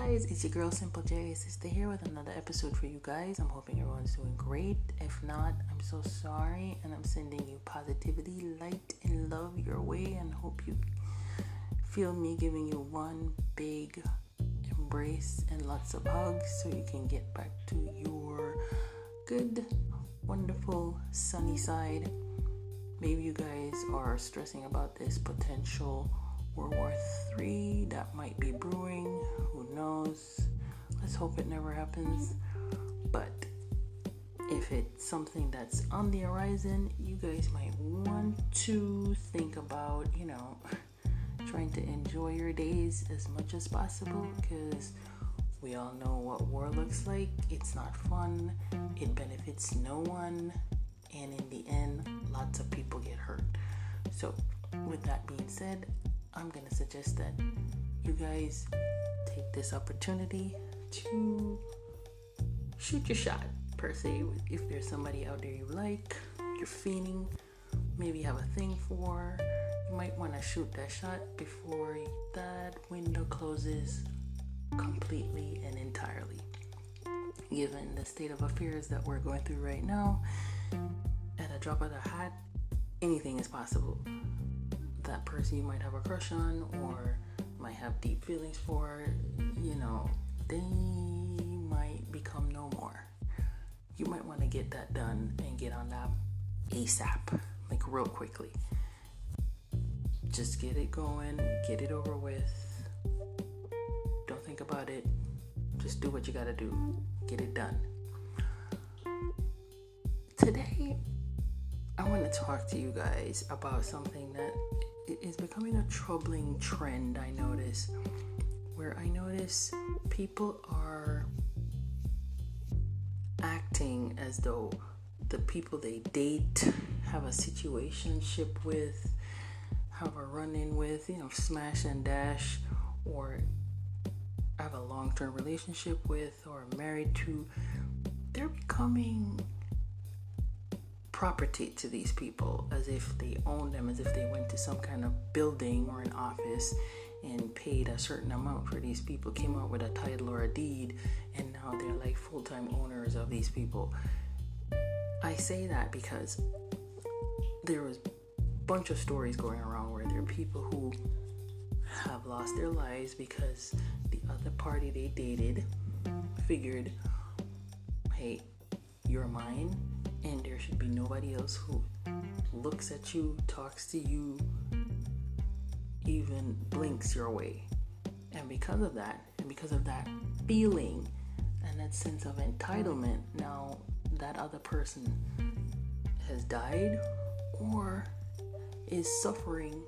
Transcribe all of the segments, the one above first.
guys, it's your girl Simple Jasistah here with another episode for you guys. I'm hoping everyone's doing great. If not, I'm so sorry, and I'm sending you positivity, light, and love your way, and hope you feel me giving you one big embrace and lots of hugs so you can get back to your good, wonderful, sunny side. Maybe you guys are stressing about this potential World War III that might be brewing. Who knows? Let's hope it never happens. But if it's something that's on the horizon, you guys might want to think about, you know, trying to enjoy your days as much as possible because we all know what war looks like. It's not fun, it benefits no one, and in the end, lots of people get hurt. So, with that being said, I'm gonna suggest that you guys take this opportunity to shoot your shot, per se. If there's somebody out there you like, you're feeling, maybe have a thing for, you might want to shoot that shot before that window closes completely and entirely. Given the state of affairs that we're going through right now, at a drop of the hat, anything is possible that person you might have a crush on or might have deep feelings for, you know, they might become no more. You might want to get that done and get on that ASAP, like real quickly. Just get it going, get it over with. Don't think about it. Just do what you gotta do. Get it done. Today, I want to talk to you guys about something that is becoming a troubling trend, I notice, where I notice people are acting as though the people they date have a situationship with, have a run in with, you know, smash and dash, or have a long term relationship with, or married to. They're becoming property to these people as if they own them, as if they went to some kind of building or an office and paid a certain amount for these people, came out with a title or a deed, and now they're like full time owners of these people. I say that because there was a bunch of stories going around where there are people who have lost their lives because the other party they dated figured, hey, you're mine, and there should be nobody else who looks at you, talks to you, even blinks your way. And because of that, and because of that feeling and that sense of entitlement, now that other person has died or is suffering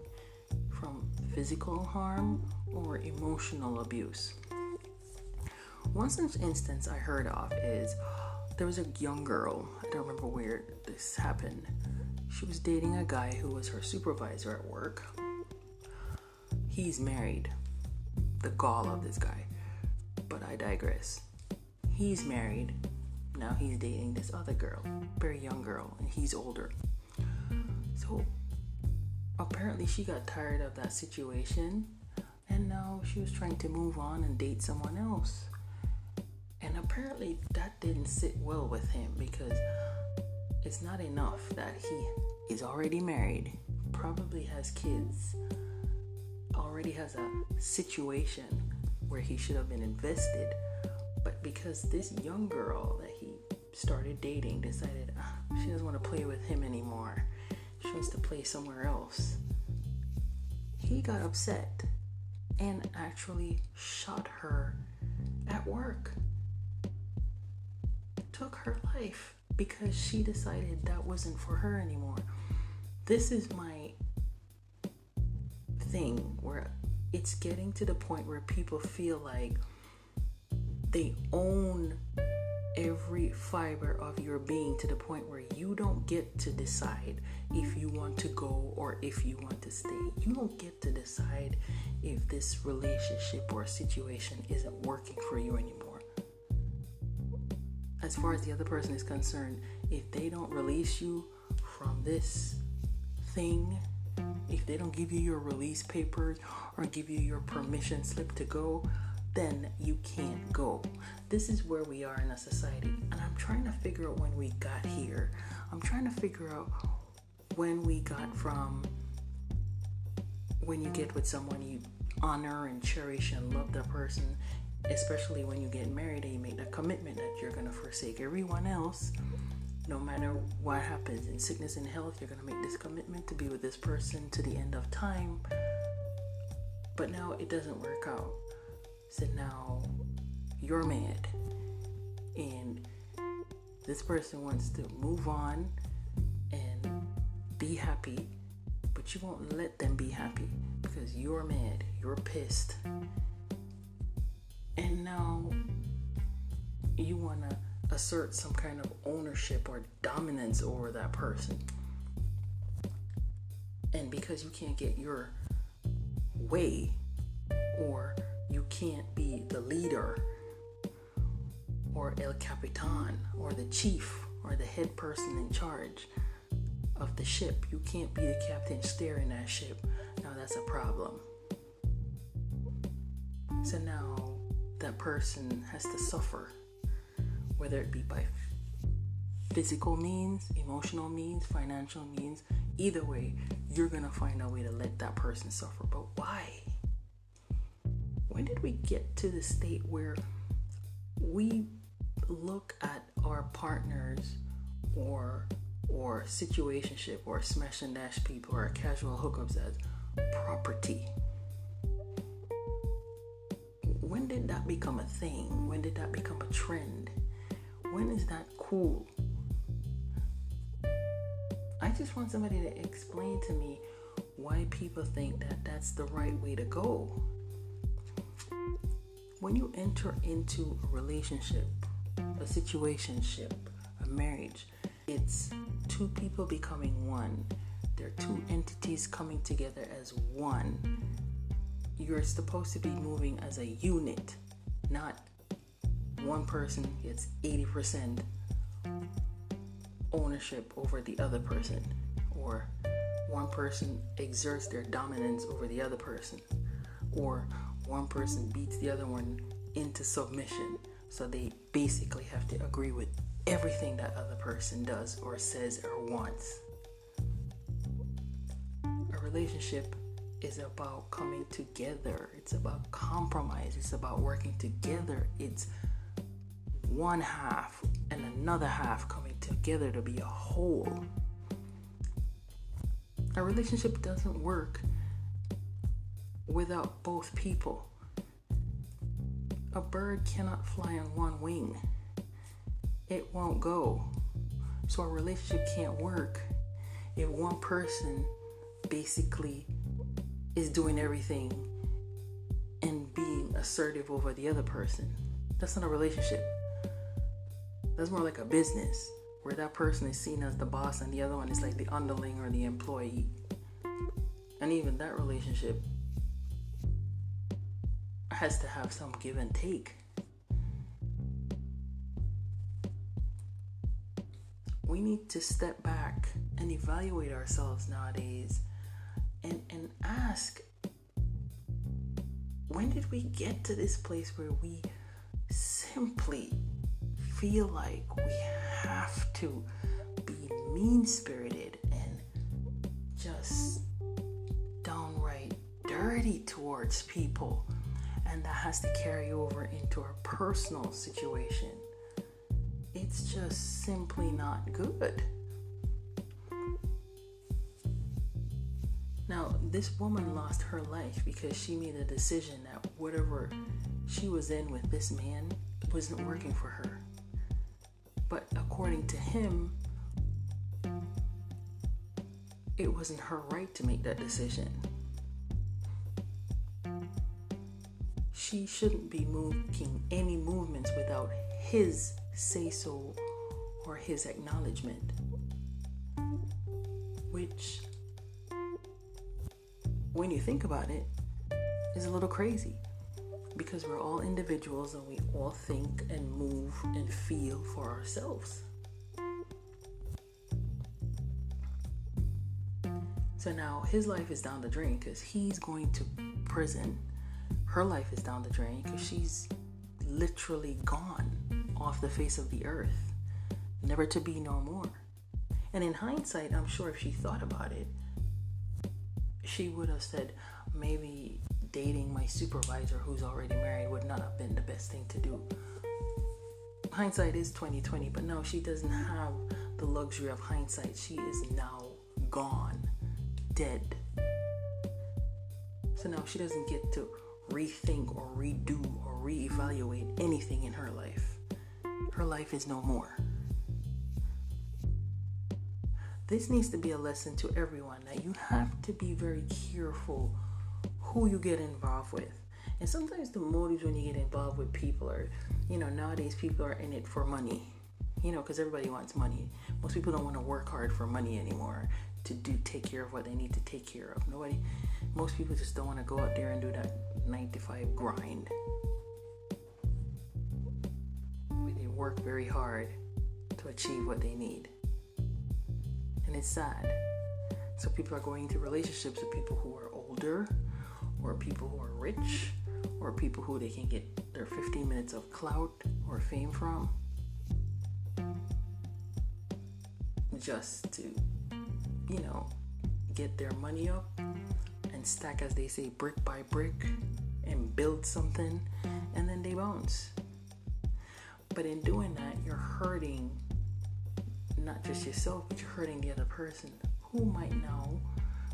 from physical harm or emotional abuse. One such instance I heard of is there was a young girl, I don't remember where this happened. She was dating a guy who was her supervisor at work. He's married. The gall of this guy. But I digress. He's married. Now he's dating this other girl, very young girl, and he's older. So apparently she got tired of that situation and now she was trying to move on and date someone else. And apparently that didn't sit well with him because it's not enough that he is already married, probably has kids, already has a situation where he should have been invested. But because this young girl that he started dating decided ah, she doesn't want to play with him anymore, she wants to play somewhere else, he got upset and actually shot her at work took her life because she decided that wasn't for her anymore. This is my thing where it's getting to the point where people feel like they own every fiber of your being to the point where you don't get to decide if you want to go or if you want to stay. You don't get to decide if this relationship or situation isn't working for you anymore as far as the other person is concerned, if they don't release you from this thing, if they don't give you your release papers or give you your permission slip to go, then you can't go. This is where we are in a society. And I'm trying to figure out when we got here. I'm trying to figure out when we got from when you get with someone you honor and cherish and love the person, especially when you get married and you make the commitment that you're going to forsake everyone else no matter what happens in sickness and health, you're going to make this commitment to be with this person to the end of time. But now it doesn't work out. So now you're mad. And this person wants to move on and be happy, but you won't let them be happy because you're mad, you're pissed. And now you want to assert some kind of ownership or dominance over that person. And because you can't get your way, or you can't be the leader, or El Capitan, or the chief, or the head person in charge of the ship, you can't be the captain steering that ship. Now that's a problem. So now that person has to suffer whether it be by physical means, emotional means, financial means, either way, you're going to find a way to let that person suffer. But why? When did we get to the state where we look at our partners or or situationship or smash and dash people or casual hookups as property? When did that become a thing? When did that become a trend? When is that cool? I just want somebody to explain to me why people think that that's the right way to go. When you enter into a relationship, a situationship, a marriage, it's two people becoming one. They're two entities coming together as one. You're supposed to be moving as a unit, not one person gets 80% ownership over the other person, or one person exerts their dominance over the other person, or one person beats the other one into submission. So they basically have to agree with everything that other person does or says or wants. A relationship is about coming together. It's about compromise. It's about working together. It's one half and another half coming together to be a whole. A relationship doesn't work without both people. A bird cannot fly on one wing, it won't go. So a relationship can't work if one person basically is doing everything and being assertive over the other person. That's not a relationship. That's more like a business where that person is seen as the boss and the other one is like the underling or the employee. And even that relationship has to have some give and take. We need to step back and evaluate ourselves nowadays and, and ask when did we get to this place where we simply feel like we have to be mean spirited and just downright dirty towards people. And that has to carry over into our personal situation. It's just simply not good. This woman lost her life because she made a decision that whatever she was in with this man wasn't working for her. But according to him, it wasn't her right to make that decision. She shouldn't be making any movements without his say so or his acknowledgement. Which, when you think about it, is a little crazy because we're all individuals and we all think and move and feel for ourselves. So now his life is down the drain because he's going to prison her life is down the drain because she's literally gone off the face of the earth, never to be no more. And in hindsight, I'm sure if she thought about it, she would have said, maybe dating my supervisor who's already married would not have been the best thing to do. Hindsight is 2020, but no, she doesn't have the luxury of hindsight. She is now gone, dead. So now she doesn't get to rethink or redo or reevaluate anything in her life. Her life is no more. This needs to be a lesson to everyone that you have to be very careful who you get involved with. And sometimes the motives when you get involved with people are, you know, nowadays people are in it for money, you know, because everybody wants money. Most people don't want to work hard for money anymore to do take care of what they need to take care of. Nobody, most people just don't want to go out there and do that nine to five grind. They work very hard to achieve what they need and it's sad. So people are going into relationships with people who are older, or people who are rich, or people who they can get their 15 minutes of clout or fame from. Just to, you know, get their money up and stack, as they say, brick by brick and build something, and then they bounce. But in doing that, you're hurting not just yourself, but you're hurting the other person who might now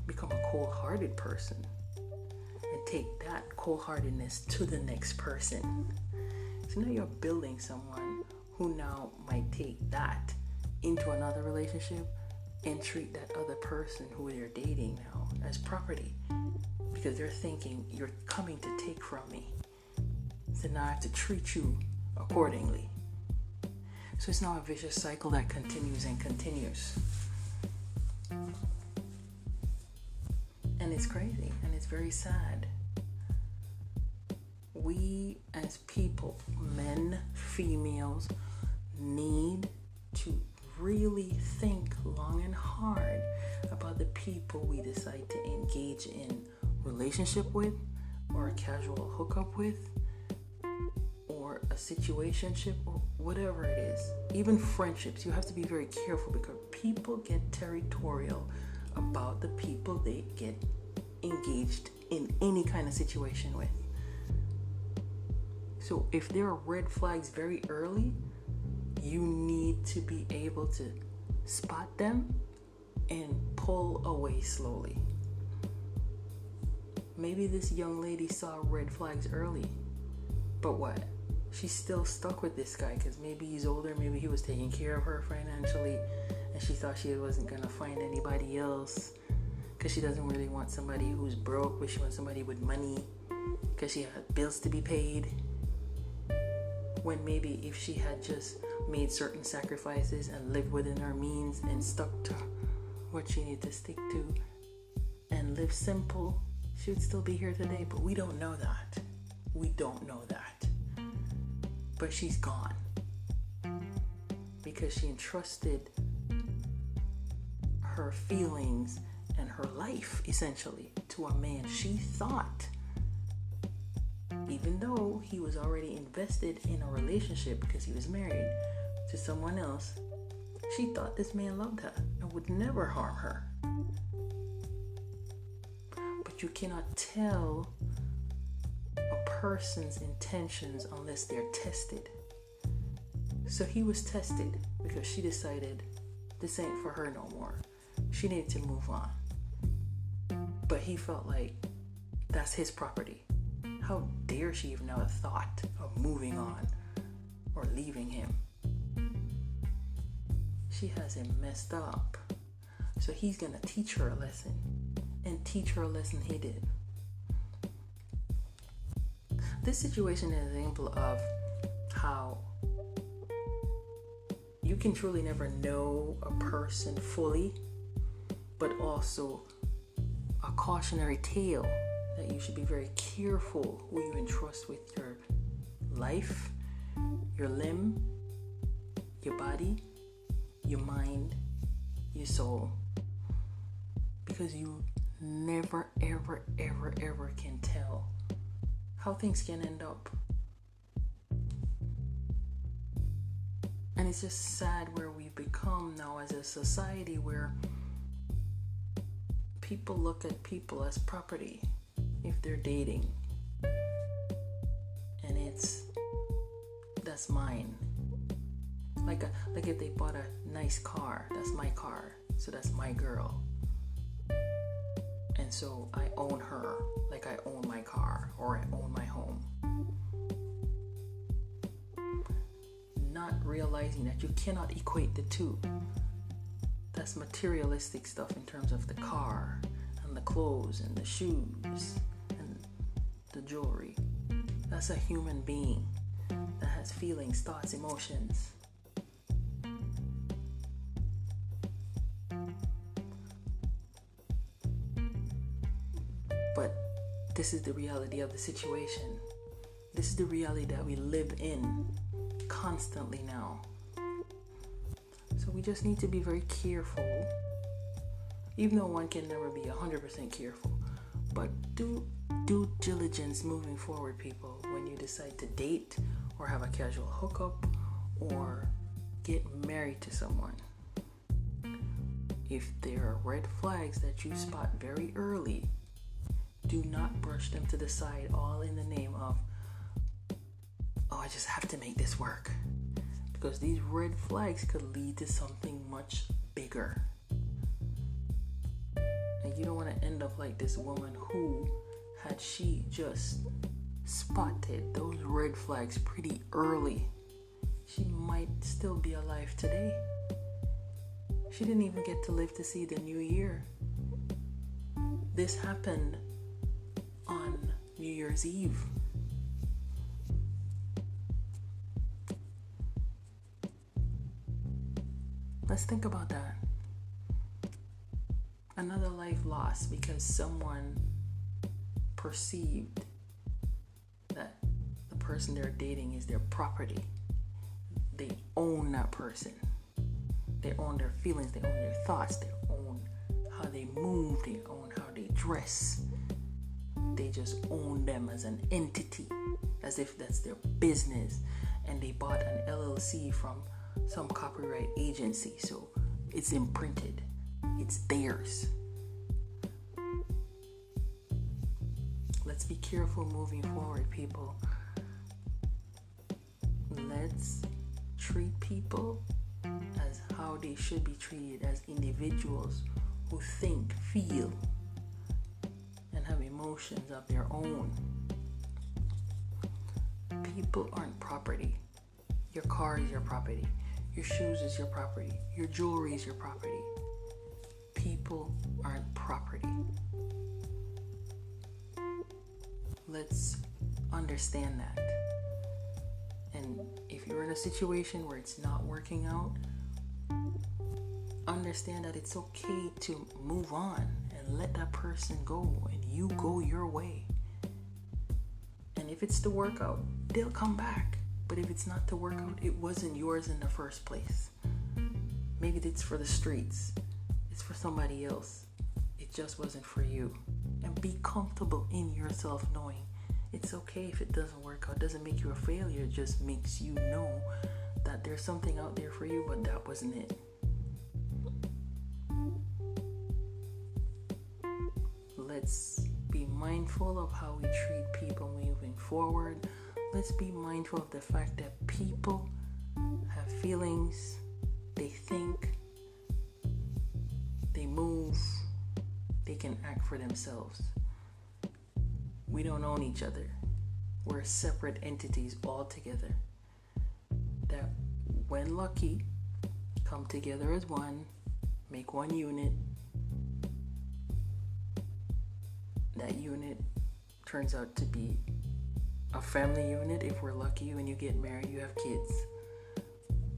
become a cold hearted person and take that cold heartedness to the next person. So now you're building someone who now might take that into another relationship and treat that other person who they're dating now as property because they're thinking you're coming to take from me. So now I have to treat you accordingly. So it's now a vicious cycle that continues and continues. And it's crazy and it's very sad. We as people, men, females, need to really think long and hard about the people we decide to engage in relationship with or a casual hookup with or a situationship or whatever it is, even friendships, you have to be very careful because people get territorial about the people they get engaged in any kind of situation with. So if there are red flags very early, you need to be able to spot them and pull away slowly. Maybe this young lady saw red flags early, but what? She's still stuck with this guy because maybe he's older, maybe he was taking care of her financially, and she thought she wasn't gonna find anybody else because she doesn't really want somebody who's broke, but she wants somebody with money because she had bills to be paid. When maybe if she had just made certain sacrifices and lived within her means and stuck to what she needed to stick to and live simple, she would still be here today. But we don't know that. We don't know that but she's gone. Because she entrusted her feelings and her life essentially to a man she thought even though he was already invested in a relationship because he was married to someone else she thought this man loved her and would never harm her. But you cannot tell person's intentions unless they're tested. So he was tested because she decided this ain't for her no more. She needed to move on. But he felt like that's his property. How dare she even have a thought of moving on or leaving him? She has him messed up. So he's gonna teach her a lesson and teach her a lesson he did. This situation is an example of how you can truly never know a person fully, but also a cautionary tale that you should be very careful who you entrust with your life, your limb, your body, your mind, your soul. Because you never, ever, ever, ever can tell how things can end up. And it's just sad where we've become now as a society where people look at people as property if they're dating. And it's that's mine. Like a, like if they bought a nice car, that's my car. So that's my girl. And so I own her like I own my car or I own my home. Not realizing that you cannot equate the two. That's materialistic stuff in terms of the car and the clothes and the shoes and the jewelry. That's a human being that has feelings, thoughts, emotions. This is the reality of the situation. This is the reality that we live in constantly now. So we just need to be very careful, even though one can never be 100% careful. But do due diligence moving forward, people, when you decide to date or have a casual hookup or get married to someone. If there are red flags that you spot very early, do not brush them to the side, all in the name of, oh, I just have to make this work. Because these red flags could lead to something much bigger. And you don't want to end up like this woman who, had she just spotted those red flags pretty early, she might still be alive today. She didn't even get to live to see the new year. This happened on New Year's Eve. Let's think about that. Another life lost because someone perceived that the person they're dating is their property. They own that person. They own their feelings, they own their thoughts, they own how they move, they own how they dress. They just own them as an entity, as if that's their business. And they bought an LLC from some copyright agency, so it's imprinted, it's theirs. Let's be careful moving forward, people. Let's treat people as how they should be treated as individuals who think, feel, emotions of their own. People aren't property. Your car is your property. Your shoes is your property. Your jewelry is your property. People aren't property. Let's understand that. And if you're in a situation where it's not working out, understand that it's okay to move on and let that person go you go your way. And if it's to work out, they'll come back. But if it's not to work out, it wasn't yours in the first place. Maybe it's for the streets, it's for somebody else. It just wasn't for you. And be comfortable in yourself knowing it's okay if it doesn't work out. It doesn't make you a failure, it just makes you know that there's something out there for you, but that wasn't it. Let's mindful of how we treat people moving forward. Let's be mindful of the fact that people have feelings, they think, they move, they can act for themselves. We don't own each other. We're separate entities altogether. That, when lucky, come together as one, make one unit. That unit turns out to be a family unit if we're lucky when you get married, you have kids.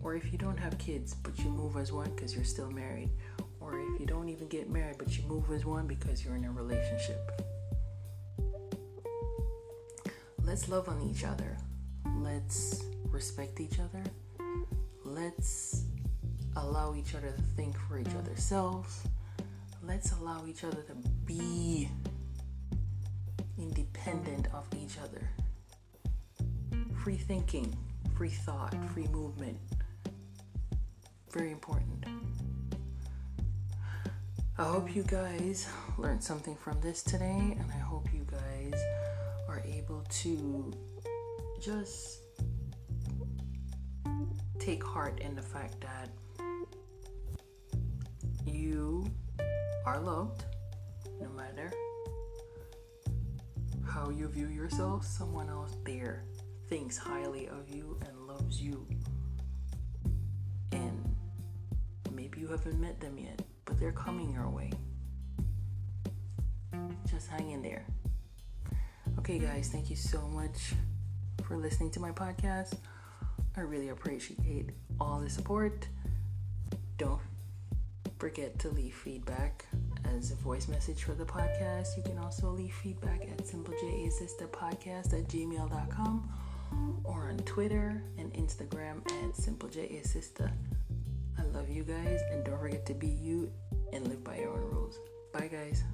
Or if you don't have kids but you move as one because you're still married. Or if you don't even get married but you move as one because you're in a relationship. Let's love on each other. Let's respect each other. Let's allow each other to think for each other's selves. Let's allow each other to be independent of each other. Free thinking, free thought, free movement. Very important. I hope you guys learned something from this today, and I hope you guys are able to just take heart in the fact that you are loved how you view yourself, someone else there thinks highly of you and loves you. And maybe you haven't met them yet, but they're coming your way. Just hang in there. Okay, guys, thank you so much for listening to my podcast. I really appreciate all the support. Don't forget to leave feedback as a voice message for the podcast. You can also leave feedback at simplejasistahpodcast at gmail.com or on Twitter and Instagram at simplejasistah. I love you guys and don't forget to be you and live by your own rules. Bye, guys.